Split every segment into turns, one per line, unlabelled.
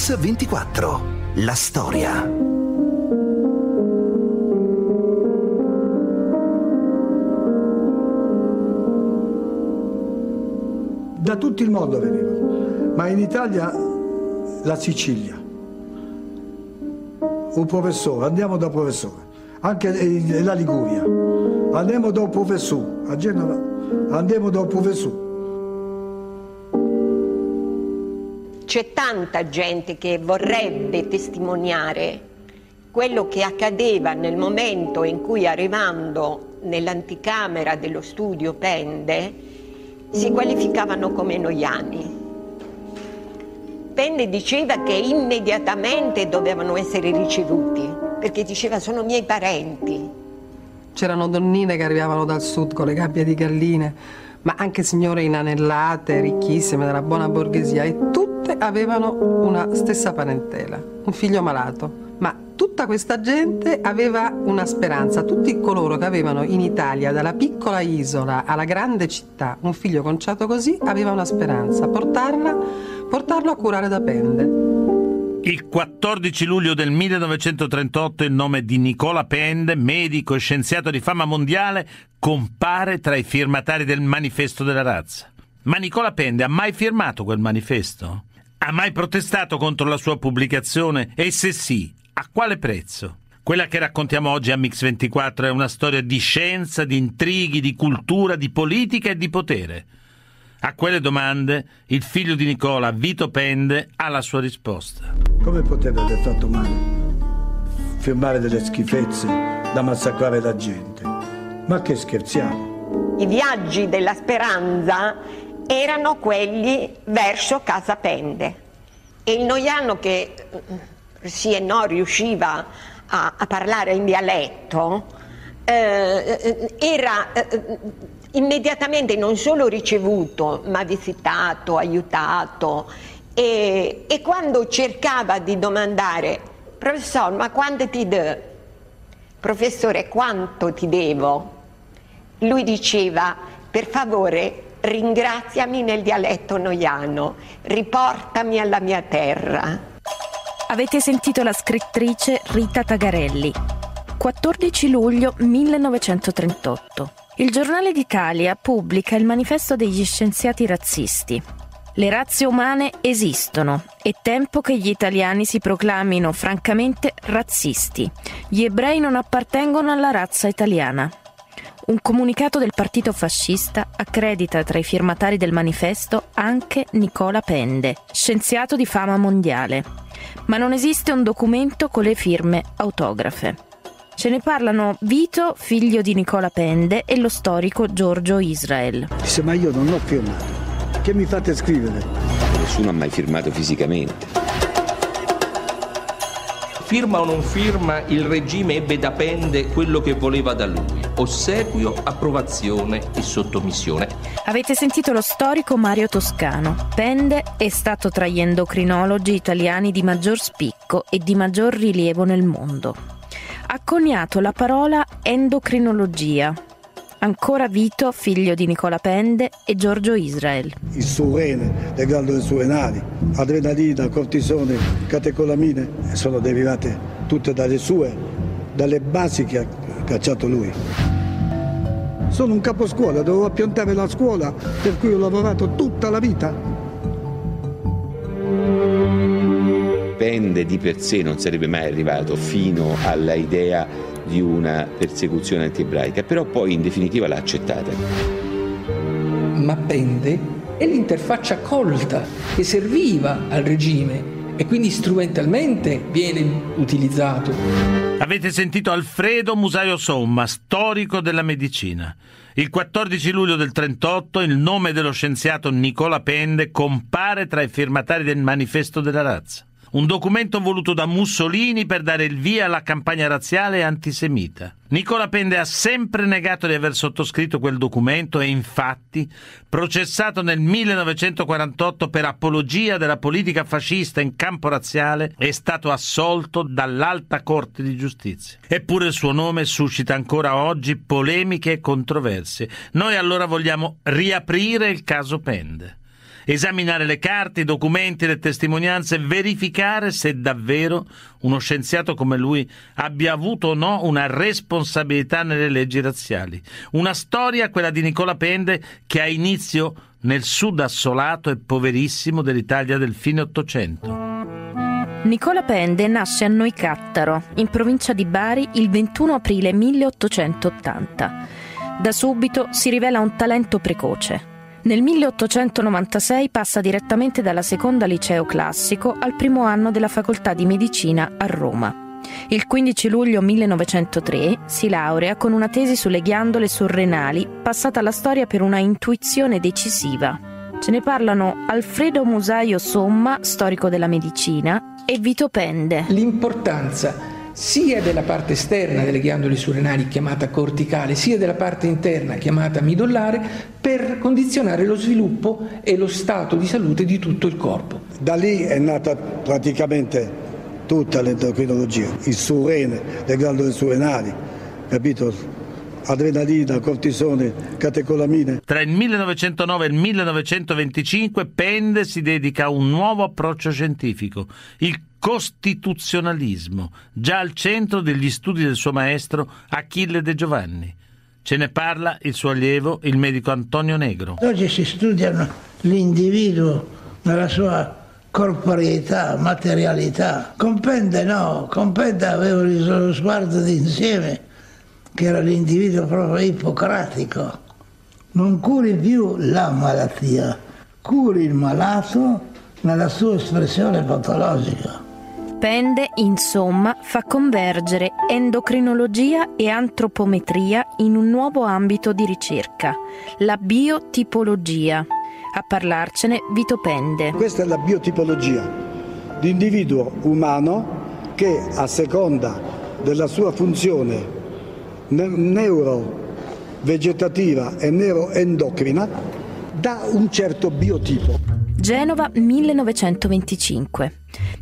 Mix 24. La storia.
Da tutto il mondo venivano, ma in Italia la Sicilia. Un professore, andiamo da professore, anche la Liguria, andiamo da un professore, a Genova andiamo da un professore.
C'è tanta gente che vorrebbe testimoniare quello che accadeva nel momento in cui arrivando nell'anticamera dello studio Pende si qualificavano come noiani. Pende diceva che immediatamente dovevano essere ricevuti, perché diceva sono miei parenti.
C'erano donnine che arrivavano dal sud con le gabbie di galline, ma anche signore inanellate, ricchissime, della buona borghesia, e tutte avevano una stessa parentela, un figlio malato. Ma tutta questa gente aveva una speranza, tutti coloro che avevano in Italia, dalla piccola isola alla grande città, un figlio conciato così, aveva una speranza, portarla, portarlo a curare da Pende.
Il 14 luglio del 1938 il nome di Nicola Pende, medico e scienziato di fama mondiale, compare tra i firmatari del manifesto della razza. Ma Nicola Pende ha mai firmato quel manifesto? Ha mai protestato contro la sua pubblicazione? E se sì, a quale prezzo? Quella che raccontiamo oggi a Mix24 è una storia di scienza, di intrighi, di cultura, di politica e di potere. A quelle domande il figlio di Nicola, Vito Pende, ha la sua risposta.
Come poteva aver fatto male? Firmare delle schifezze da massacrare la gente. Ma che scherziamo?
I viaggi della speranza erano quelli verso Casa Pende. E il noiano che sì e no riusciva a, a parlare in dialetto eh, era eh, immediatamente non solo ricevuto, ma visitato, aiutato e, e quando cercava di domandare, professore, ma quanto ti do? Professore, quanto ti devo? Lui diceva, per favore, ringraziami nel dialetto noiano, riportami alla mia terra.
Avete sentito la scrittrice Rita Tagarelli. 14 luglio 1938. Il giornale d'Italia pubblica il manifesto degli scienziati razzisti. Le razze umane esistono, è tempo che gli italiani si proclamino francamente razzisti. Gli ebrei non appartengono alla razza italiana. Un comunicato del partito fascista accredita tra i firmatari del manifesto anche Nicola Pende, scienziato di fama mondiale. Ma non esiste un documento con le firme autografe. Ce ne parlano Vito, figlio di Nicola Pende, e lo storico Giorgio Israel.
Dice, ma io non ho firmato. Che mi fate scrivere?
Nessuno ha mai firmato fisicamente.
Firma o non firma, il regime ebbe da Pende quello che voleva da lui, ossequio, approvazione e sottomissione.
Avete sentito lo storico Mario Toscano. Pende è stato tra gli endocrinologi italiani di maggior spicco e di maggior rilievo nel mondo. Ha coniato la parola endocrinologia, ancora Vito, figlio di Nicola Pende e Giorgio Israel.
Il surrene, le glandole surrenali, adrenalina, cortisone, catecolamine sono derivate tutte dalle sue, dalle basi che ha cacciato lui. Sono un caposcuola, dovevo appiantare la scuola per cui ho lavorato tutta la vita.
Pende di per sé non sarebbe mai arrivato fino alla idea di una persecuzione anti-ebraica, però poi in definitiva l'ha accettata.
Ma Pende è l'interfaccia colta che serviva al regime e quindi strumentalmente viene utilizzato.
Avete sentito Alfredo Musaio Somma, storico della medicina. Il 14 luglio del 38 il nome dello scienziato Nicola Pende compare tra i firmatari del manifesto della razza un documento voluto da Mussolini per dare il via alla campagna razziale antisemita. Nicola Pende ha sempre negato di aver sottoscritto quel documento e infatti, processato nel 1948 per apologia della politica fascista in campo razziale, è stato assolto dall'Alta Corte di Giustizia. Eppure il suo nome suscita ancora oggi polemiche e controversie. Noi allora vogliamo riaprire il caso Pende esaminare le carte, i documenti, le testimonianze, verificare se davvero uno scienziato come lui abbia avuto o no una responsabilità nelle leggi razziali. Una storia, quella di Nicola Pende, che ha inizio nel sud assolato e poverissimo dell'Italia del fine Ottocento.
Nicola Pende nasce a Noicattaro, in provincia di Bari, il 21 aprile 1880. Da subito si rivela un talento precoce. Nel 1896 passa direttamente dalla seconda liceo classico al primo anno della facoltà di medicina a Roma. Il 15 luglio 1903 si laurea con una tesi sulle ghiandole surrenali, passata alla storia per una intuizione decisiva. Ce ne parlano Alfredo Musaio Somma, storico della medicina, e Vito Pende.
L'importanza sia della parte esterna delle ghiandole surrenali chiamata corticale, sia della parte interna chiamata midollare, per condizionare lo sviluppo e lo stato di salute di tutto il corpo.
Da lì è nata praticamente tutta l'endocrinologia, il surrene, le ghiandole surrenali, capito? Adrenalina, cortisone, catecolamine.
Tra il 1909 e il 1925 Pende si dedica a un nuovo approccio scientifico, il costituzionalismo, già al centro degli studi del suo maestro Achille De Giovanni. Ce ne parla il suo allievo, il medico Antonio Negro.
Oggi si studiano l'individuo nella sua corporeità, materialità. Compende no, compende aveva lo sguardo d'insieme che era l'individuo proprio ippocratico. Non curi più la malattia, curi il malato nella sua espressione patologica.
Pende, insomma, fa convergere endocrinologia e antropometria in un nuovo ambito di ricerca, la biotipologia. A parlarcene Vito Pende.
Questa è la biotipologia, l'individuo umano che a seconda della sua funzione neurovegetativa e neuroendocrina da un certo biotipo.
Genova 1925.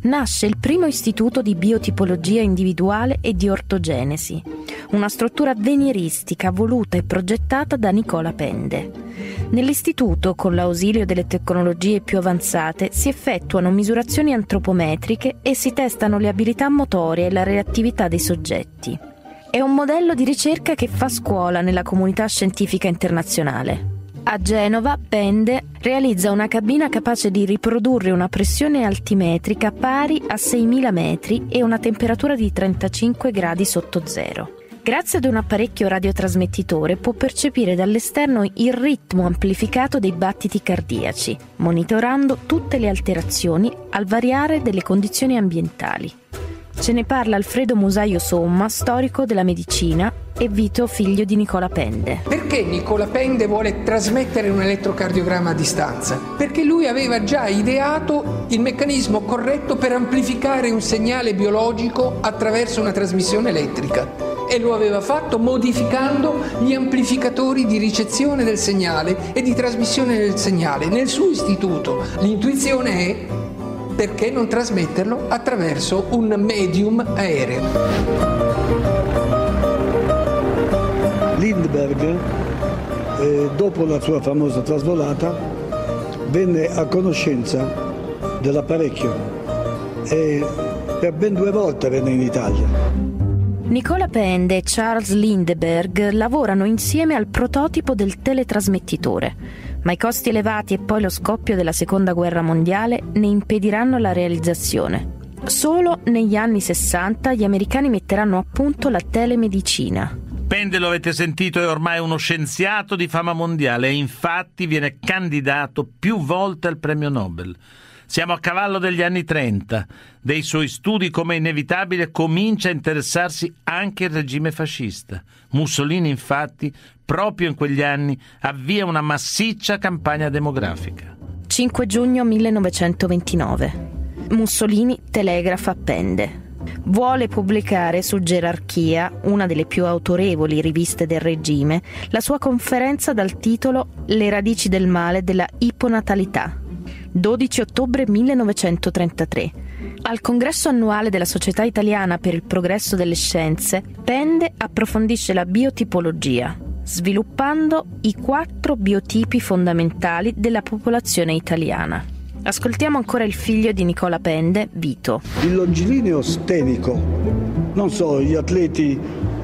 Nasce il primo istituto di biotipologia individuale e di ortogenesi, una struttura venieristica voluta e progettata da Nicola Pende. Nell'istituto, con l'ausilio delle tecnologie più avanzate, si effettuano misurazioni antropometriche e si testano le abilità motorie e la reattività dei soggetti. È un modello di ricerca che fa scuola nella comunità scientifica internazionale. A Genova, Pende realizza una cabina capace di riprodurre una pressione altimetrica pari a 6.000 metri e una temperatura di 35 gradi sotto zero. Grazie ad un apparecchio radiotrasmettitore può percepire dall'esterno il ritmo amplificato dei battiti cardiaci, monitorando tutte le alterazioni al variare delle condizioni ambientali. Ce ne parla Alfredo Musaio Somma, storico della medicina, e Vito, figlio di Nicola Pende.
Perché Nicola Pende vuole trasmettere un elettrocardiogramma a distanza? Perché lui aveva già ideato il meccanismo corretto per amplificare un segnale biologico attraverso una trasmissione elettrica e lo aveva fatto modificando gli amplificatori di ricezione del segnale e di trasmissione del segnale. Nel suo istituto l'intuizione è perché non trasmetterlo attraverso un medium aereo?
Lindbergh, eh, dopo la sua famosa trasvolata, venne a conoscenza dell'apparecchio e per ben due volte venne in Italia.
Nicola Pende e Charles Lindbergh lavorano insieme al prototipo del teletrasmettitore ma i costi elevati e poi lo scoppio della seconda guerra mondiale ne impediranno la realizzazione. Solo negli anni 60 gli americani metteranno a punto la telemedicina.
Pende, lo avete sentito, è ormai uno scienziato di fama mondiale e infatti viene candidato più volte al premio Nobel. Siamo a cavallo degli anni 30. Dei suoi studi, come inevitabile, comincia a interessarsi anche il regime fascista. Mussolini, infatti, proprio in quegli anni, avvia una massiccia campagna demografica.
5 giugno 1929. Mussolini telegrafa Pende. Vuole pubblicare su Gerarchia, una delle più autorevoli riviste del regime, la sua conferenza dal titolo Le radici del male della iponatalità 12 ottobre 1933. Al congresso annuale della Società Italiana per il Progresso delle Scienze, Pende approfondisce la biotipologia. sviluppando i quattro biotipi fondamentali della popolazione italiana. Ascoltiamo ancora il figlio di Nicola Pende, Vito.
Il longilineo stenico, non so, gli atleti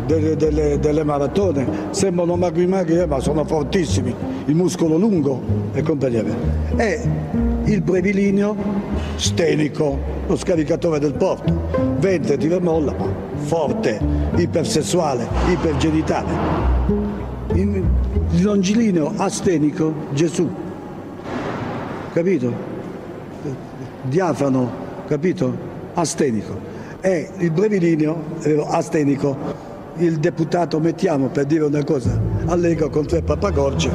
delle, delle, delle maratone sembrano magri magri eh, ma sono fortissimi, il muscolo lungo e compagnia. E il brevilineo stenico, lo scaricatore del porto, ventre tira molla, ma forte, ipersessuale, ipergenitale. Il longilineo astenico, Gesù, capito? Diafano, capito? Astenico. E il brevilineo, eh, astenico, il deputato mettiamo per dire una cosa allega con tre papagorgi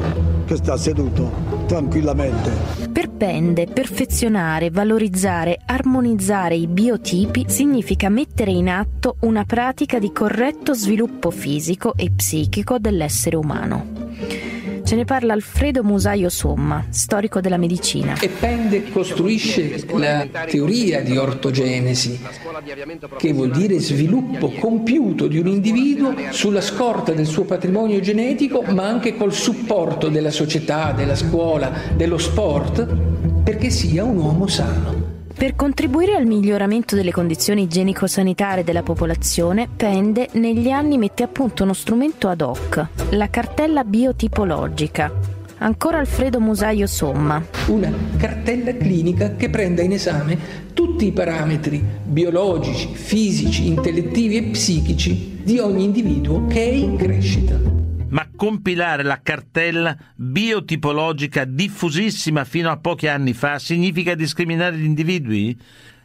che sta seduto tranquillamente.
Per Pende, perfezionare, valorizzare, armonizzare i biotipi significa mettere in atto una pratica di corretto sviluppo fisico e psichico dell'essere umano. Ce ne parla Alfredo Musaio Somma, storico della medicina.
E Pende costruisce la teoria di ortogenesi, che vuol dire sviluppo compiuto di un individuo sulla scorta del suo patrimonio genetico, ma anche col supporto della società, della scuola, dello sport, perché sia un uomo sano.
Per contribuire al miglioramento delle condizioni igienico-sanitarie della popolazione, Pende negli anni mette a punto uno strumento ad hoc, la cartella biotipologica. Ancora Alfredo Musaio Somma.
Una cartella clinica che prenda in esame tutti i parametri biologici, fisici, intellettivi e psichici di ogni individuo che è in crescita
ma compilare la cartella biotipologica diffusissima fino a pochi anni fa significa discriminare gli individui?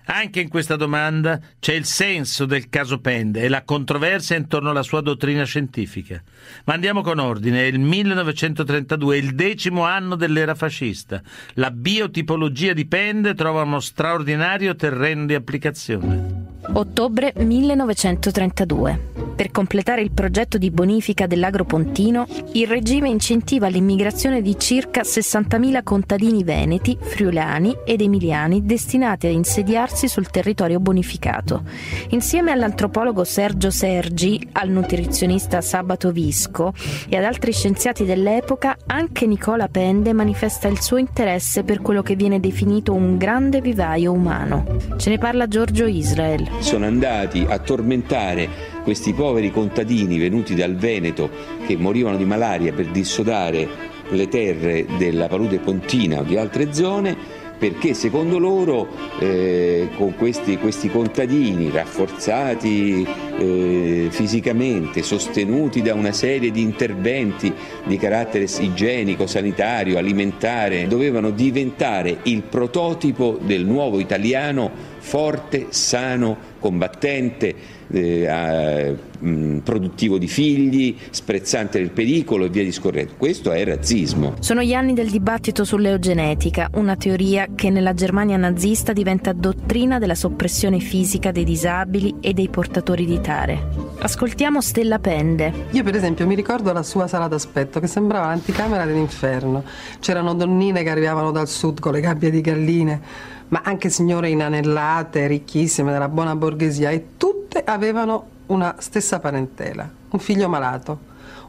Anche in questa domanda c'è il senso del caso Pende e la controversia intorno alla sua dottrina scientifica. Ma andiamo con ordine. È il 1932, il decimo anno dell'era fascista. La biotipologia di Pende trova uno straordinario terreno di applicazione.
Ottobre 1932. Per completare il progetto di bonifica dell'Agropontino, il regime incentiva l'immigrazione di circa 60.000 contadini veneti, friulani ed emiliani destinati a insediarsi sul territorio bonificato. Insieme all'antropologo Sergio Sergi, al nutrizionista Sabato Visco e ad altri scienziati dell'epoca, anche Nicola Pende manifesta il suo interesse per quello che viene definito un grande vivaio umano. Ce ne parla Giorgio Israel.
Sono andati a tormentare questi poveri contadini venuti dal Veneto che morivano di malaria per dissodare le terre della palude pontina o di altre zone perché secondo loro eh, con questi, questi, contadini rafforzati eh, fisicamente, sostenuti da una serie di interventi di carattere igienico, sanitario, alimentare, dovevano diventare il prototipo del nuovo italiano forte, sano, combattente, eh, mh, produttivo di figli, sprezzante del pericolo e via discorrendo. Questo è razzismo.
Sono gli anni del dibattito sull'eugenetica, una teoria che nella Germania nazista diventa dottrina della soppressione fisica dei disabili e dei portatori di tare. Ascoltiamo Stella Pende.
Io per esempio mi ricordo la sua sala d'aspetto che sembrava l'anticamera dell'inferno. C'erano donnine che arrivavano dal sud con le gabbie di galline, ma anche signore inanellate, ricchissime, della buona borghesia e tutte avevano una stessa parentela, un figlio malato,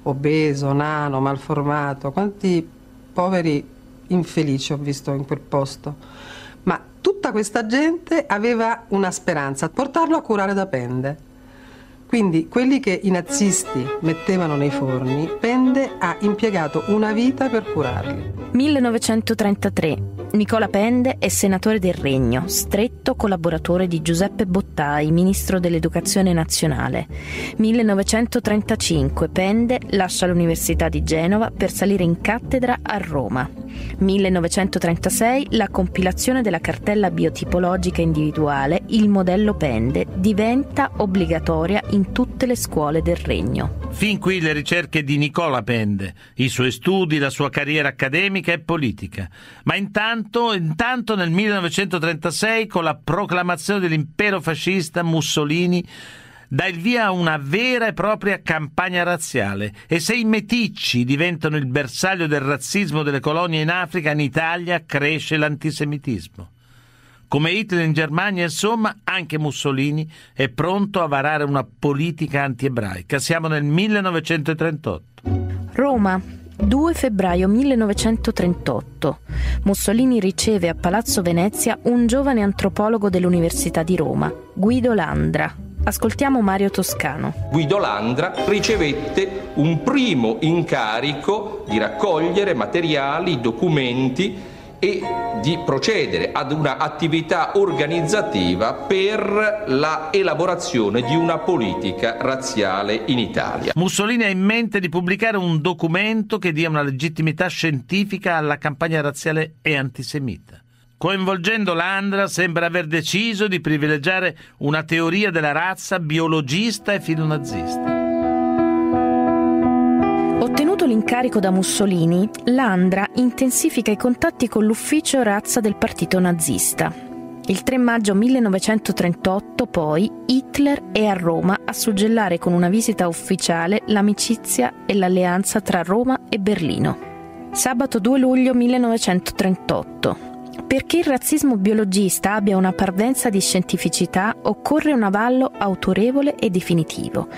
obeso, nano, malformato, quanti poveri infelici ho visto in quel posto. Ma tutta questa gente aveva una speranza, portarlo a curare da Pende. Quindi quelli che i nazisti mettevano nei forni, Pende ha impiegato una vita per curarli.
1933. Nicola Pende è senatore del Regno, stretto collaboratore di Giuseppe Bottai, ministro dell'Educazione Nazionale. 1935 Pende lascia l'Università di Genova per salire in cattedra a Roma. 1936 la compilazione della cartella biotipologica individuale, il modello Pende, diventa obbligatoria in tutte le scuole del Regno.
Fin qui le ricerche di Nicola Pende, i suoi studi, la sua carriera accademica e politica. Ma intanto, intanto nel 1936, con la proclamazione dell'impero fascista, Mussolini dà il via a una vera e propria campagna razziale e se i meticci diventano il bersaglio del razzismo delle colonie in Africa, in Italia cresce l'antisemitismo. Come Hitler in Germania, insomma, anche Mussolini è pronto a varare una politica antiebraica. Siamo nel 1938.
Roma Roma, 2 febbraio 1938. Mussolini riceve a Palazzo Venezia un giovane antropologo dell'Università di Roma, Guido Landra. Ascoltiamo Mario Toscano.
Guido Landra ricevette un primo incarico di raccogliere materiali, documenti e di procedere ad un'attività organizzativa per la elaborazione di una politica razziale in Italia.
Mussolini ha in mente di pubblicare un documento che dia una legittimità scientifica alla campagna razziale e antisemita. Coinvolgendo Landra sembra aver deciso di privilegiare una teoria della razza biologista e filonazista.
Ottenuto l'incarico da Mussolini, Landra intensifica i contatti con l'ufficio razza del partito nazista. Il 3 maggio 1938, poi, Hitler è a Roma a suggellare con una visita ufficiale l'amicizia e l'alleanza tra Roma e Berlino. Sabato 2 luglio 1938. Perché il razzismo biologista abbia una parvenza di scientificità occorre un avallo autorevole e definitivo.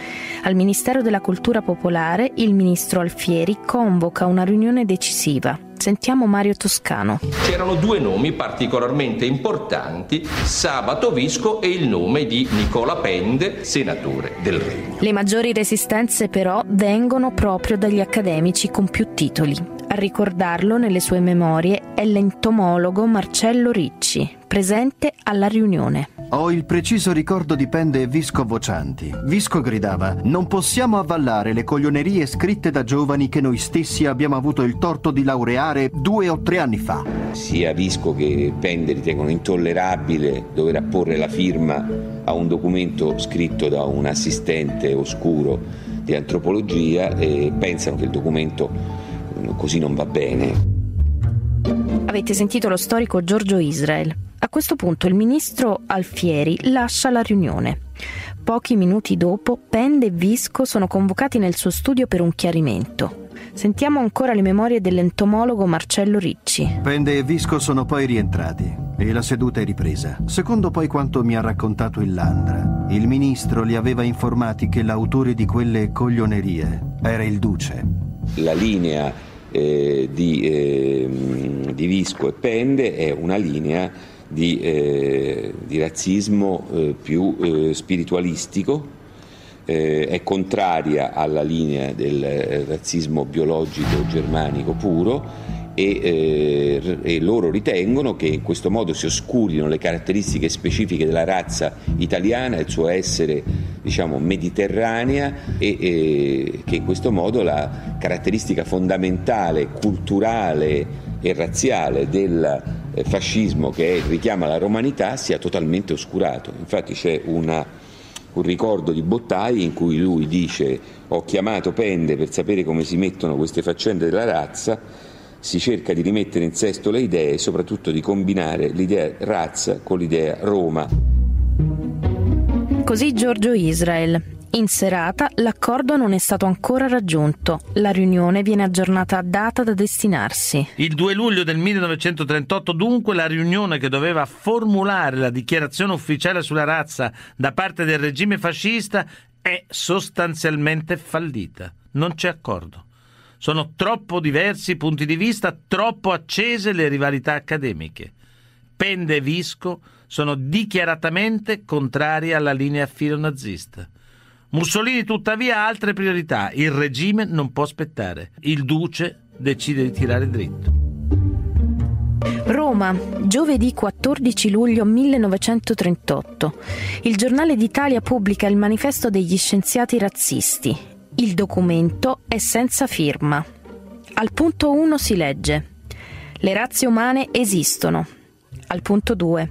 Al Ministero della Cultura Popolare il ministro Alfieri convoca una riunione decisiva. Sentiamo Mario Toscano.
C'erano due nomi particolarmente importanti, Sabato Visco e il nome di Nicola Pende, senatore del Regno.
Le maggiori resistenze però vengono proprio dagli accademici con più titoli. A ricordarlo nelle sue memorie è l'entomologo Marcello Ricci, presente alla riunione.
Ho il preciso ricordo di Pende e Visco vocianti. Visco gridava: Non possiamo avvallare le coglionerie scritte da giovani che noi stessi abbiamo avuto il torto di laureare due o tre anni fa.
Sia Visco che Pende ritengono intollerabile dover apporre la firma a un documento scritto da un assistente oscuro di antropologia e pensano che il documento così non va bene.
Avete sentito lo storico Giorgio Israel. A questo punto il ministro Alfieri lascia la riunione. Pochi minuti dopo, Pende e Visco sono convocati nel suo studio per un chiarimento. Sentiamo ancora le memorie dell'entomologo Marcello Ricci.
Pende e Visco sono poi rientrati e la seduta è ripresa. Secondo poi quanto mi ha raccontato il Landra, il ministro li aveva informati che l'autore di quelle coglionerie era il Duce.
La linea eh, di, eh, di, Visco e Pende è una linea di, eh, di razzismo eh, più eh, spiritualistico, eh, è contraria alla linea del razzismo biologico germanico puro e, eh, e, loro ritengono che in questo modo si oscurino le caratteristiche specifiche della razza italiana, il suo essere diciamo, mediterranea e, e che in questo modo la caratteristica fondamentale, culturale e razziale del eh, fascismo che richiama la romanità sia totalmente oscurato. Infatti c'è una, un ricordo di Bottai in cui lui dice ho chiamato Pende per sapere come si mettono queste faccende della razza si cerca di rimettere in sesto le idee e soprattutto di combinare l'idea razza con l'idea Roma.
Così Giorgio Israel. In serata l'accordo non è stato ancora raggiunto. La riunione viene aggiornata a data da destinarsi.
Il 2 luglio del 1938 dunque la riunione che doveva formulare la dichiarazione ufficiale sulla razza da parte del regime fascista è sostanzialmente fallita. Non c'è accordo. Sono troppo diversi i punti di vista, troppo accese le rivalità accademiche. Pende e Visco sono dichiaratamente contrari alla linea filonazista. Mussolini tuttavia ha altre priorità. Il regime non può aspettare. Il duce decide di tirare dritto.
Roma, giovedì 14 luglio 1938. Il giornale d'Italia pubblica il manifesto degli scienziati razzisti. Il documento è senza firma. Al punto 1 si legge Le razze umane esistono. Al punto 2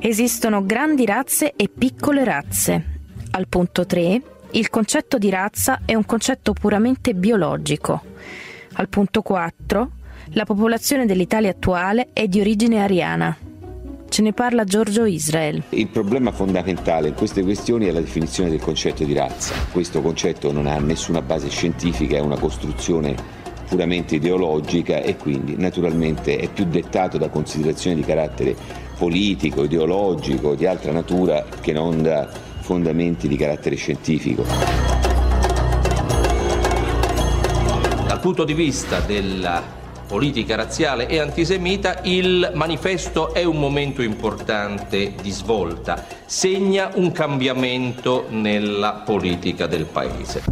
Esistono grandi razze e piccole razze. Al punto 3 il concetto di razza è un concetto puramente biologico. Al punto 4 la popolazione dell'Italia attuale è di origine ariana. Ce ne parla Giorgio Israel.
Il problema fondamentale in queste questioni è la definizione del concetto di razza. Questo concetto non ha nessuna base scientifica, è una costruzione puramente ideologica e quindi naturalmente è più dettato da considerazioni di carattere politico, ideologico, di altra natura che non da fondamenti di carattere scientifico
punto di vista della politica razziale e antisemita, il manifesto è un momento importante di svolta, segna un cambiamento nella politica del Paese.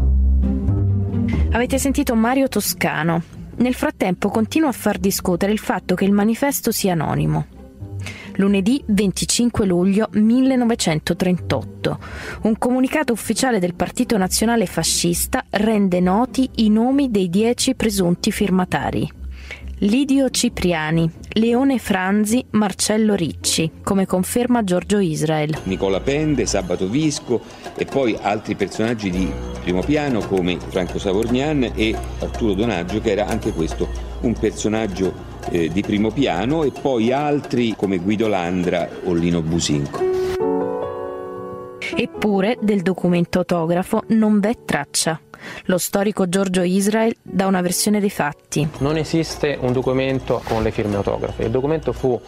Avete sentito Mario Toscano. Nel frattempo continua a far discutere il fatto che il manifesto sia anonimo lunedì 25 luglio 1938. Un comunicato ufficiale del Partito Nazionale Fascista rende noti i nomi dei dieci presunti firmatari. Lidio Cipriani, Leone Franzi, Marcello Ricci, come conferma Giorgio Israel.
Nicola Pende, Sabato Visco e poi altri personaggi di primo piano come Franco Savorgnan e Arturo Donaggio che era anche questo un personaggio eh, di primo piano e poi altri come Guido Landra o Lino Businco.
Eppure del documento autografo non v'è traccia. Lo storico Giorgio Israel dà una versione dei fatti.
Non esiste un documento con le firme autografe. Il documento fu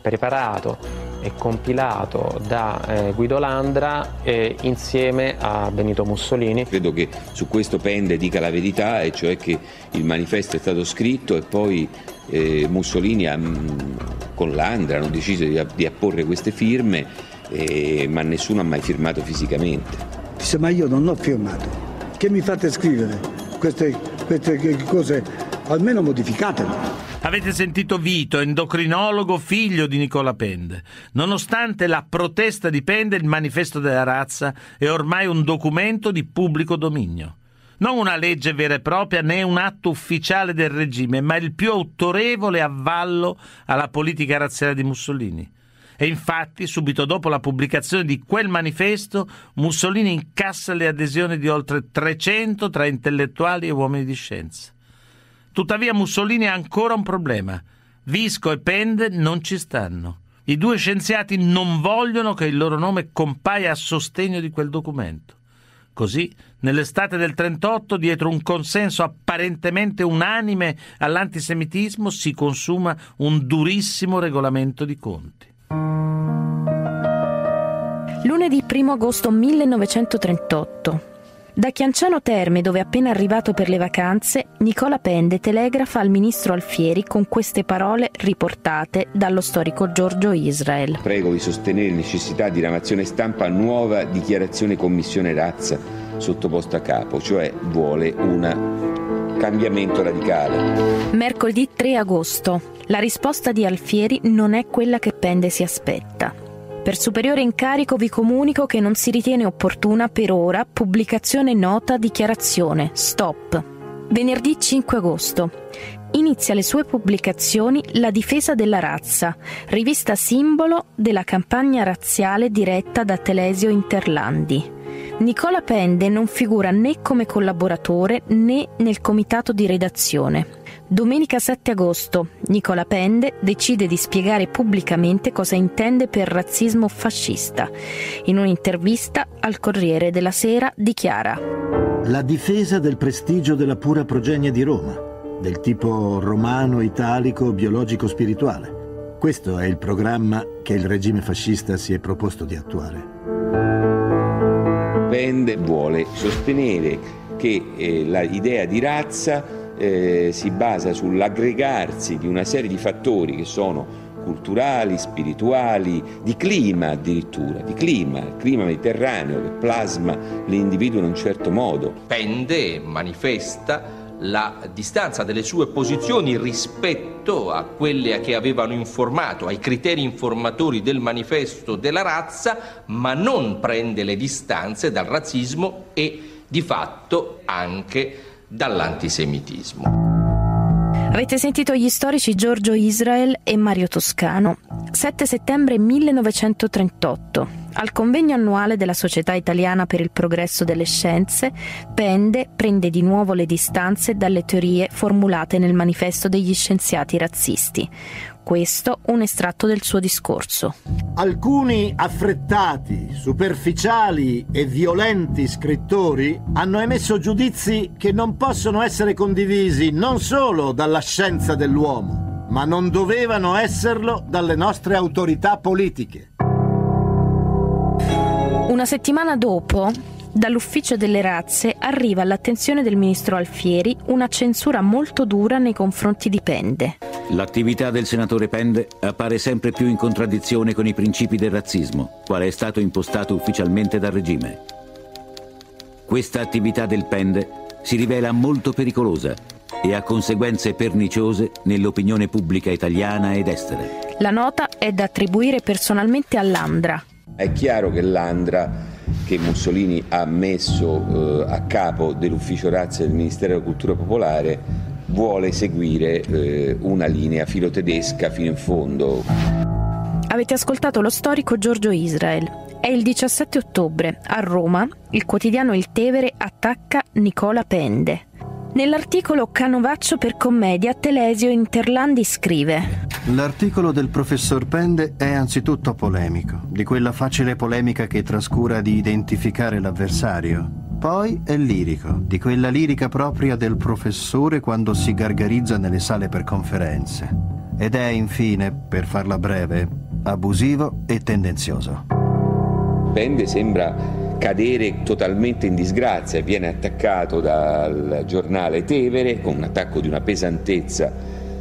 preparato e compilato da eh, Guido Landra eh, insieme a Benito Mussolini.
Credo che su questo Pende dica la verità, e cioè che il manifesto è stato scritto e poi eh, Mussolini ha, con Landra hanno deciso di, di apporre queste firme, eh, ma nessuno ha mai firmato fisicamente.
Ma io non ho firmato che mi fate scrivere queste, queste cose, almeno modificatele.
Avete sentito Vito, endocrinologo, figlio di Nicola Pende. Nonostante la protesta di Pende, il manifesto della razza è ormai un documento di pubblico dominio. Non una legge vera e propria né un atto ufficiale del regime, ma il più autorevole avvallo alla politica razziale di Mussolini. E infatti, subito dopo la pubblicazione di quel manifesto, Mussolini incassa le adesioni di oltre 300 tra intellettuali e uomini di scienza. Tuttavia Mussolini ha ancora un problema. Visco e Pende non ci stanno. I due scienziati non vogliono che il loro nome compaia a sostegno di quel documento. Così, nell'estate del 38, dietro un consenso apparentemente unanime all'antisemitismo, si consuma un durissimo regolamento di conti.
Lunedì 1 agosto 1938. Da Chianciano Terme, dove è appena arrivato per le vacanze, Nicola Pende telegrafa al ministro Alfieri con queste parole riportate dallo storico Giorgio Israel.
Prego di sostenere necessità di diramazione stampa nuova dichiarazione commissione razza sottoposta a capo, cioè vuole un cambiamento radicale.
Mercoledì 3 agosto. La risposta di Alfieri non è quella che Pende si aspetta. Per superiore incarico vi comunico che non si ritiene opportuna per ora pubblicazione nota dichiarazione. Stop. Venerdì 5 agosto. Inizia le sue pubblicazioni La difesa della razza, rivista simbolo della campagna razziale diretta da Telesio Interlandi. Nicola Pende non figura né come collaboratore né nel comitato di redazione. Domenica 7 agosto, Nicola Pende decide di spiegare pubblicamente cosa intende per razzismo fascista. In un'intervista al Corriere della Sera dichiara
La difesa del prestigio della pura progenie di Roma, del tipo romano, italico, biologico, spirituale. Questo è il programma che il regime fascista si è proposto di attuare.
Pende vuole sostenere che eh, l'idea di razza eh, si basa sull'aggregarsi di una serie di fattori che sono culturali, spirituali, di clima addirittura, di clima, il clima mediterraneo che plasma l'individuo in un certo modo.
Pende, manifesta la distanza delle sue posizioni rispetto a quelle che avevano informato, ai criteri informatori del manifesto della razza, ma non prende le distanze dal razzismo e di fatto anche dall'antisemitismo.
Avete sentito gli storici Giorgio Israel e Mario Toscano. 7 settembre 1938. Al convegno annuale della Società Italiana per il Progresso delle Scienze, Pende prende di nuovo le distanze dalle teorie formulate nel manifesto degli scienziati razzisti. Questo un estratto del suo discorso.
Alcuni affrettati, superficiali e violenti scrittori hanno emesso giudizi che non possono essere condivisi non solo dalla scienza dell'uomo, ma non dovevano esserlo dalle nostre autorità politiche.
Una settimana dopo, Dall'ufficio delle razze arriva all'attenzione del ministro Alfieri una censura molto dura nei confronti di Pende.
L'attività del senatore Pende appare sempre più in contraddizione con i principi del razzismo, quale è stato impostato ufficialmente dal regime. Questa attività del Pende si rivela molto pericolosa e ha conseguenze perniciose nell'opinione pubblica italiana ed estere.
La nota è da attribuire personalmente a Landra.
È chiaro che Landra che Mussolini ha messo eh, a capo dell'ufficio razza del Ministero della Cultura Popolare vuole seguire eh, una linea filotedesca fino in fondo.
Avete ascoltato lo storico Giorgio Israel. È il 17 ottobre. A Roma, il quotidiano Il Tevere attacca Nicola Pende. Nell'articolo Canovaccio per commedia, Telesio Interlandi scrive
L'articolo del professor Pende è anzitutto polemico, di quella facile polemica che trascura di identificare l'avversario. Poi è lirico, di quella lirica propria del professore quando si gargarizza nelle sale per conferenze. Ed è infine, per farla breve, abusivo e tendenzioso.
Pende sembra cadere totalmente in disgrazia, viene attaccato dal giornale Tevere con un attacco di una pesantezza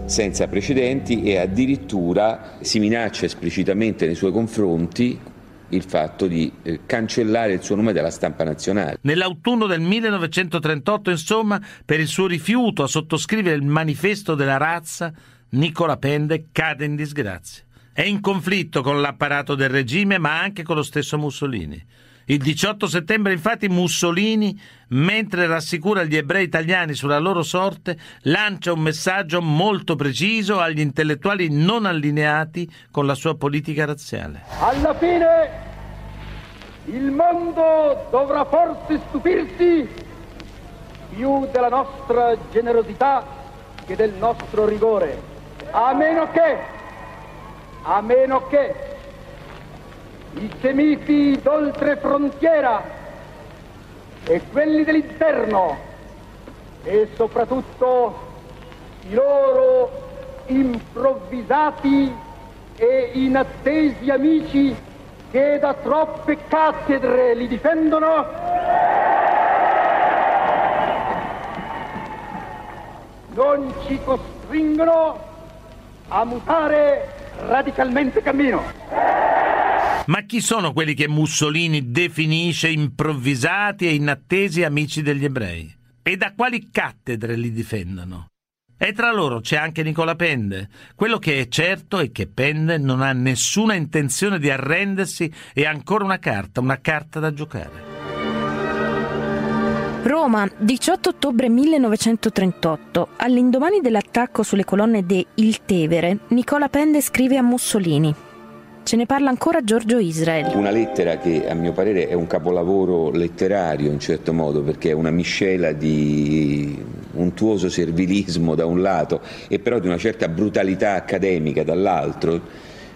senza precedenti e addirittura si minaccia esplicitamente nei suoi confronti il fatto di eh, cancellare il suo nome dalla stampa nazionale.
Nell'autunno del 1938, insomma, per il suo rifiuto a sottoscrivere il manifesto della razza, Nicola Pende cade in disgrazia. È in conflitto con l'apparato del regime, ma anche con lo stesso Mussolini. Il 18 settembre infatti Mussolini, mentre rassicura gli ebrei italiani sulla loro sorte, lancia un messaggio molto preciso agli intellettuali non allineati con la sua politica razziale.
Alla fine il mondo dovrà forse stupirsi più della nostra generosità che del nostro rigore, a meno che, a meno che i semiti d'oltre frontiera e quelli dell'interno e soprattutto i loro improvvisati e inattesi amici che da troppe cattedre li difendono, non ci costringono a mutare radicalmente cammino.
Ma chi sono quelli che Mussolini definisce improvvisati e inattesi amici degli ebrei? E da quali cattedre li difendono? E tra loro c'è anche Nicola Pende. Quello che è certo è che Pende non ha nessuna intenzione di arrendersi e ha ancora una carta, una carta da giocare.
Roma, 18 ottobre 1938. All'indomani dell'attacco sulle colonne de Il Tevere, Nicola Pende scrive a Mussolini Ce ne parla ancora Giorgio Israel.
Una lettera che a mio parere è un capolavoro letterario in certo modo perché è una miscela di untuoso servilismo da un lato e però di una certa brutalità accademica dall'altro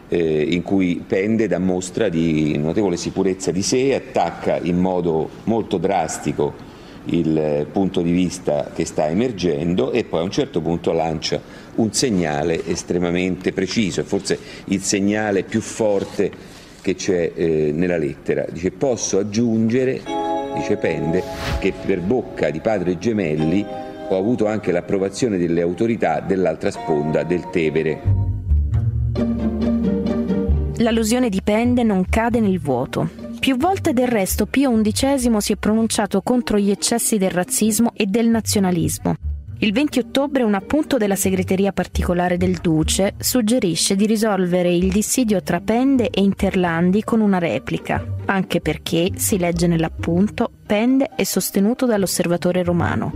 eh, in cui Pende dà mostra di notevole sicurezza di sé, attacca in modo molto drastico il punto di vista che sta emergendo e poi a un certo punto lancia un segnale estremamente preciso, forse il segnale più forte che c'è eh, nella lettera. Dice posso aggiungere, dice Pende, che per bocca di padre Gemelli ho avuto anche l'approvazione delle autorità dell'altra sponda del Tevere.
L'allusione di Pende non cade nel vuoto. Più volte del resto Pio XI si è pronunciato contro gli eccessi del razzismo e del nazionalismo. Il 20 ottobre un appunto della segreteria particolare del Duce suggerisce di risolvere il dissidio tra Pende e Interlandi con una replica, anche perché, si legge nell'appunto, Pende è sostenuto dall'osservatore romano.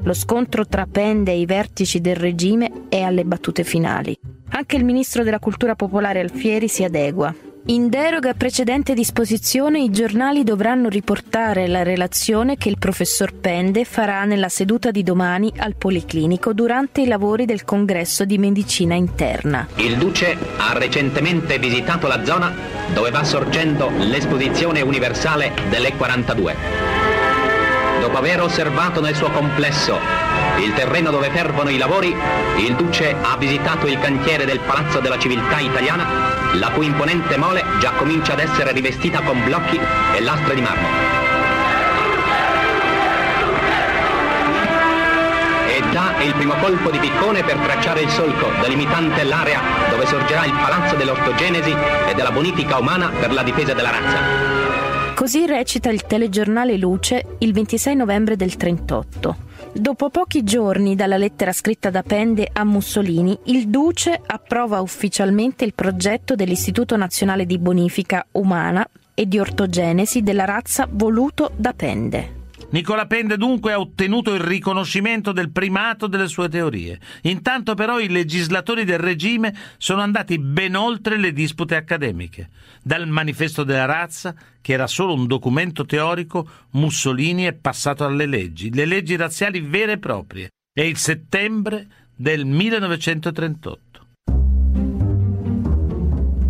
Lo scontro tra Pende e i vertici del regime è alle battute finali. Anche il ministro della cultura popolare Alfieri si adegua, in deroga a precedente disposizione i giornali dovranno riportare la relazione che il professor Pende farà nella seduta di domani al Policlinico durante i lavori del congresso di medicina interna.
Il Duce ha recentemente visitato la zona dove va sorgendo l'esposizione universale dell'E42. Dopo aver osservato nel suo complesso il terreno dove fervono i lavori, il Duce ha visitato il cantiere del Palazzo della Civiltà Italiana, la cui imponente mole già comincia ad essere rivestita con blocchi e lastre di marmo. E dà il primo colpo di piccone per tracciare il solco delimitante l'area dove sorgerà il Palazzo dell'Ortogenesi e della bonifica umana per la difesa della razza.
Così recita il telegiornale Luce il 26 novembre del 38. Dopo pochi giorni dalla lettera scritta da Pende a Mussolini, il Duce approva ufficialmente il progetto dell'Istituto Nazionale di Bonifica Umana e di Ortogenesi della razza voluto da Pende.
Nicola Pende dunque ha ottenuto il riconoscimento del primato delle sue teorie. Intanto però i legislatori del regime sono andati ben oltre le dispute accademiche. Dal manifesto della razza, che era solo un documento teorico, Mussolini è passato alle leggi, le leggi razziali vere e proprie. È il settembre del 1938.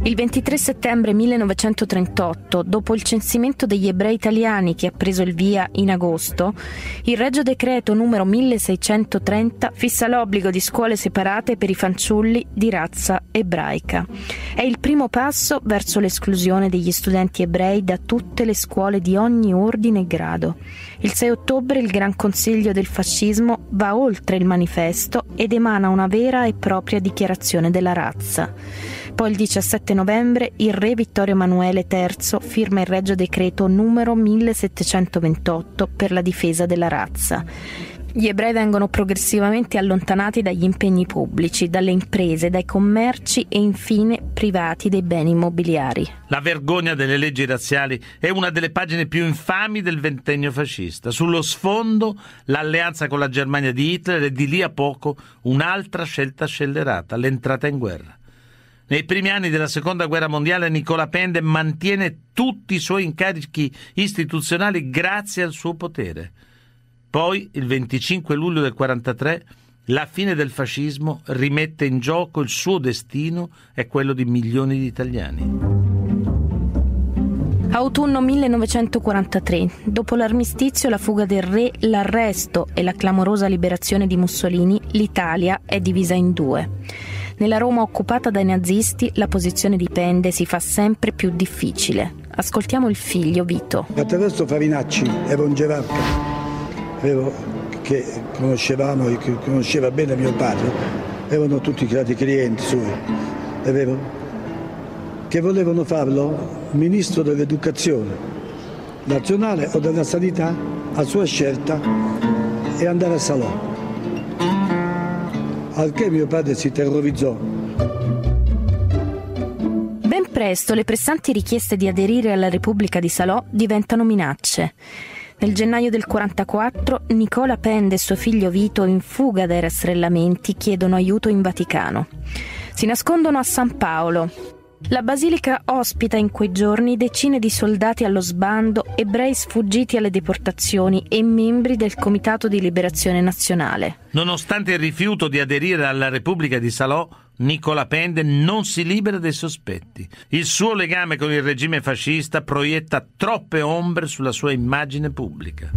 Il 23 settembre 1938, dopo il censimento degli ebrei italiani che ha preso il via in agosto, il Regio Decreto numero 1630 fissa l'obbligo di scuole separate per i fanciulli di razza ebraica. È il primo passo verso l'esclusione degli studenti ebrei da tutte le scuole di ogni ordine e grado. Il 6 ottobre il Gran Consiglio del Fascismo va oltre il manifesto ed emana una vera e propria dichiarazione della razza. Poi il 17 novembre il re Vittorio Emanuele III firma il Regio Decreto numero 1728 per la difesa della razza. Gli ebrei vengono progressivamente allontanati dagli impegni pubblici, dalle imprese, dai commerci e infine privati dei beni immobiliari.
La vergogna delle leggi razziali è una delle pagine più infami del ventennio fascista. Sullo sfondo l'alleanza con la Germania di Hitler e di lì a poco un'altra scelta scellerata, l'entrata in guerra. Nei primi anni della seconda guerra mondiale Nicola Pende mantiene tutti i suoi incarichi istituzionali grazie al suo potere. Poi, il 25 luglio del 1943, la fine del fascismo rimette in gioco il suo destino e quello di milioni di italiani.
Autunno 1943. Dopo l'armistizio, la fuga del re, l'arresto e la clamorosa liberazione di Mussolini, l'Italia è divisa in due. Nella Roma occupata dai nazisti la posizione di Pende si fa sempre più difficile. Ascoltiamo il figlio Vito.
Attraverso Farinacci ero un gerarca, che conoscevamo, che conosceva bene mio padre, erano tutti stati clienti suoi, avevo, che volevano farlo ministro dell'educazione nazionale o della sanità a sua scelta e andare a Salò al che mio padre si terrorizzò.
Ben presto le pressanti richieste di aderire alla Repubblica di Salò diventano minacce. Nel gennaio del 44 Nicola Pende e suo figlio Vito, in fuga dai rastrellamenti, chiedono aiuto in Vaticano. Si nascondono a San Paolo, la basilica ospita in quei giorni decine di soldati allo sbando, ebrei sfuggiti alle deportazioni e membri del Comitato di Liberazione Nazionale.
Nonostante il rifiuto di aderire alla Repubblica di Salò, Nicola Pende non si libera dei sospetti. Il suo legame con il regime fascista proietta troppe ombre sulla sua immagine pubblica.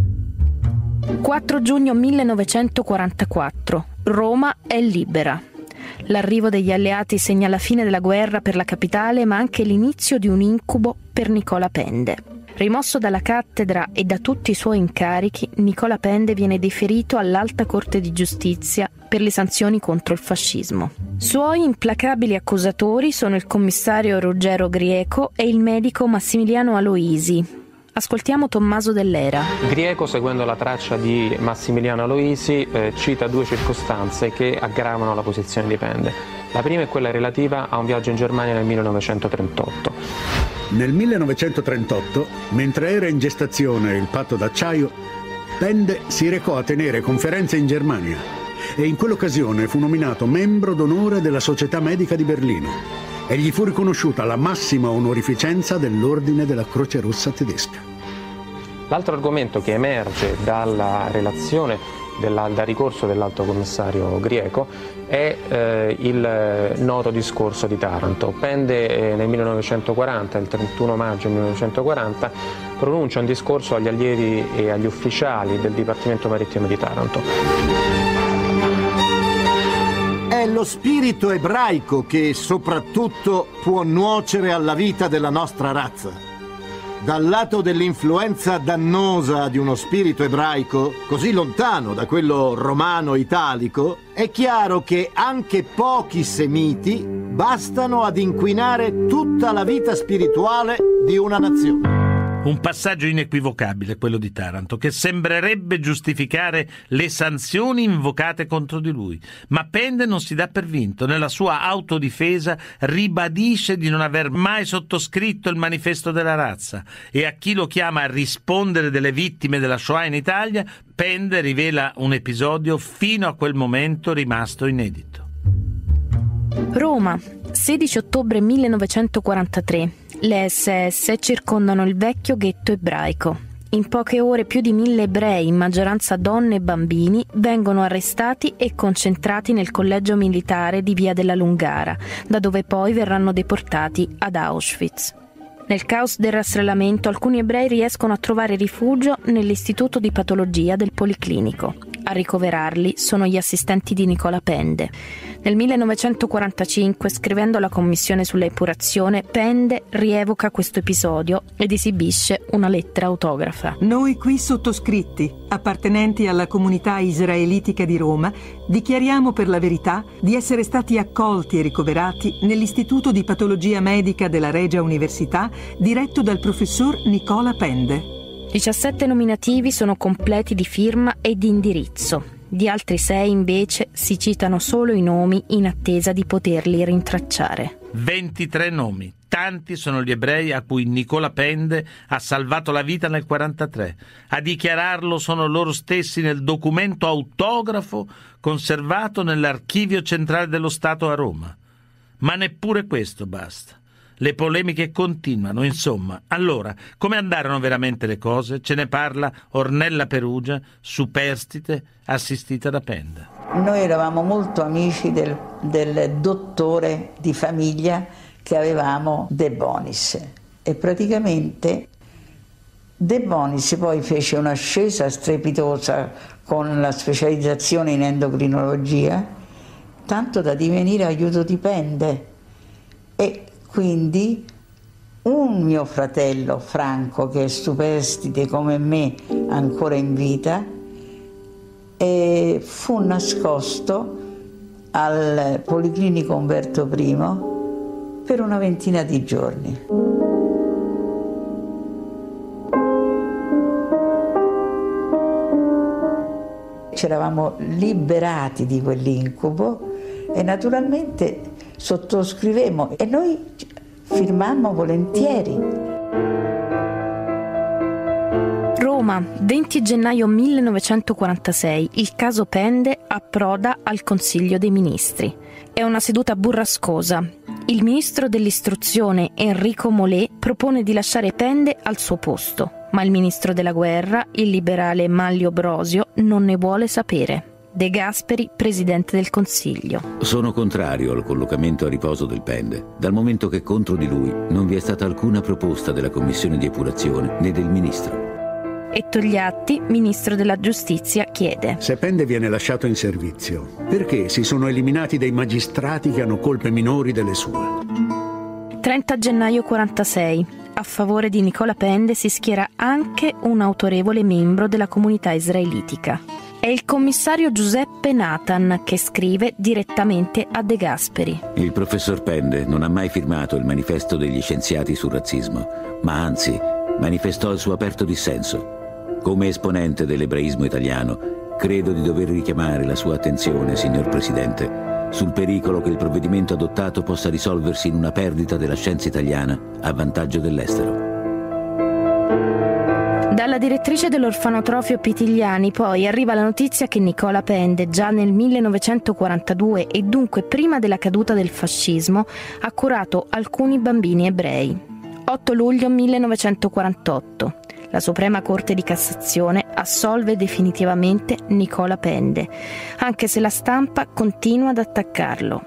4 giugno 1944. Roma è libera. L'arrivo degli alleati segna la fine della guerra per la capitale, ma anche l'inizio di un incubo per Nicola Pende. Rimosso dalla cattedra e da tutti i suoi incarichi, Nicola Pende viene deferito all'Alta Corte di Giustizia per le sanzioni contro il fascismo. Suoi implacabili accusatori sono il commissario Ruggero Grieco e il medico Massimiliano Aloisi, Ascoltiamo Tommaso Dell'Era.
Grieco, seguendo la traccia di Massimiliano Aloisi, eh, cita due circostanze che aggravano la posizione di Pende. La prima è quella relativa a un viaggio in Germania nel 1938.
Nel 1938, mentre era in gestazione il patto d'acciaio, Pende si recò a tenere conferenze in Germania e in quell'occasione fu nominato membro d'onore della Società Medica di Berlino e gli fu riconosciuta la massima onorificenza dell'Ordine della Croce Rossa tedesca.
L'altro argomento che emerge dalla relazione dal ricorso dell'alto commissario Grieco è eh, il noto discorso di Taranto. Pende eh, nel 1940, il 31 maggio 1940, pronuncia un discorso agli allievi e agli ufficiali del Dipartimento Marittimo di Taranto.
È lo spirito ebraico che soprattutto può nuocere alla vita della nostra razza. Dal lato dell'influenza dannosa di uno spirito ebraico, così lontano da quello romano-italico, è chiaro che anche pochi semiti bastano ad inquinare tutta la vita spirituale di una nazione.
Un passaggio inequivocabile quello di Taranto, che sembrerebbe giustificare le sanzioni invocate contro di lui. Ma Pende non si dà per vinto. Nella sua autodifesa ribadisce di non aver mai sottoscritto il manifesto della razza e a chi lo chiama a rispondere delle vittime della Shoah in Italia, Pende rivela un episodio fino a quel momento rimasto inedito.
Roma, 16 ottobre 1943. Le SS circondano il vecchio ghetto ebraico. In poche ore più di mille ebrei, in maggioranza donne e bambini, vengono arrestati e concentrati nel collegio militare di Via della Lungara, da dove poi verranno deportati ad Auschwitz. Nel caos del rastrellamento alcuni ebrei riescono a trovare rifugio nell'istituto di patologia del Policlinico. A ricoverarli sono gli assistenti di Nicola Pende. Nel 1945, scrivendo alla commissione sull'epurazione, Pende rievoca questo episodio ed esibisce una lettera autografa.
Noi qui sottoscritti, appartenenti alla comunità israelitica di Roma, dichiariamo per la verità di essere stati accolti e ricoverati nell'Istituto di Patologia Medica della Regia Università diretto dal professor Nicola Pende.
17 nominativi sono completi di firma e di indirizzo. Di altri sei invece si citano solo i nomi in attesa di poterli rintracciare.
23 nomi. Tanti sono gli ebrei a cui Nicola Pende ha salvato la vita nel 1943. A dichiararlo sono loro stessi nel documento autografo conservato nell'Archivio centrale dello Stato a Roma. Ma neppure questo basta. Le polemiche continuano, insomma. Allora, come andarono veramente le cose? Ce ne parla Ornella Perugia, superstite, assistita da Penda.
Noi eravamo molto amici del, del dottore di famiglia che avevamo De Bonis e praticamente De Bonis poi fece un'ascesa strepitosa con la specializzazione in endocrinologia, tanto da divenire aiuto dipende e quindi un mio fratello Franco, che è superstite come me, ancora in vita, fu nascosto al Policlinico Umberto I per una ventina di giorni. Ci eravamo liberati di quell'incubo e naturalmente sottoscrivemmo e noi firmammo volentieri.
Roma, 20 gennaio 1946. Il caso Pende approda al Consiglio dei Ministri. È una seduta burrascosa. Il ministro dell'istruzione Enrico Molé propone di lasciare Pende al suo posto, ma il ministro della guerra, il liberale Maglio Brosio, non ne vuole sapere. De Gasperi, Presidente del Consiglio.
Sono contrario al collocamento a riposo del Pende, dal momento che contro di lui non vi è stata alcuna proposta della Commissione di Epurazione né del Ministro.
E Togliatti, Ministro della Giustizia, chiede.
Se Pende viene lasciato in servizio, perché si sono eliminati dei magistrati che hanno colpe minori delle sue?
30 gennaio 46. A favore di Nicola Pende si schiera anche un autorevole membro della comunità israelitica. È il commissario Giuseppe Nathan che scrive direttamente a De Gasperi.
Il professor Pende non ha mai firmato il manifesto degli scienziati sul razzismo, ma anzi manifestò il suo aperto dissenso. Come esponente dell'ebraismo italiano, credo di dover richiamare la sua attenzione, signor Presidente, sul pericolo che il provvedimento adottato possa risolversi in una perdita della scienza italiana a vantaggio dell'estero.
Dalla direttrice dell'orfanotrofio Pitigliani poi arriva la notizia che Nicola Pende, già nel 1942 e dunque prima della caduta del fascismo, ha curato alcuni bambini ebrei. 8 luglio 1948. La Suprema Corte di Cassazione assolve definitivamente Nicola Pende, anche se la stampa continua ad attaccarlo.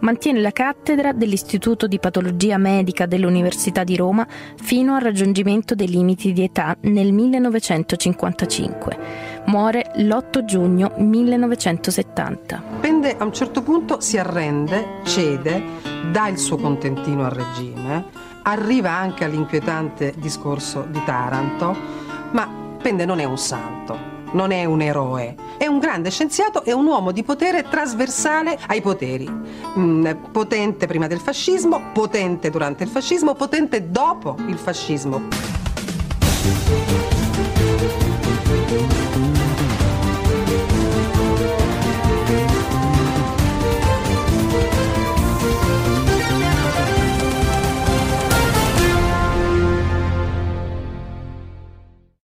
Mantiene la cattedra dell'Istituto di Patologia Medica dell'Università di Roma fino al raggiungimento dei limiti di età nel 1955. Muore l'8 giugno 1970.
Pende a un certo punto si arrende, cede, dà il suo contentino al regime, arriva anche all'inquietante discorso di Taranto, ma Pende non è un santo, non è un eroe, è un grande scienziato e un uomo di potere trasversale ai poteri. Mm, potente prima del fascismo, potente durante il fascismo, potente dopo il fascismo.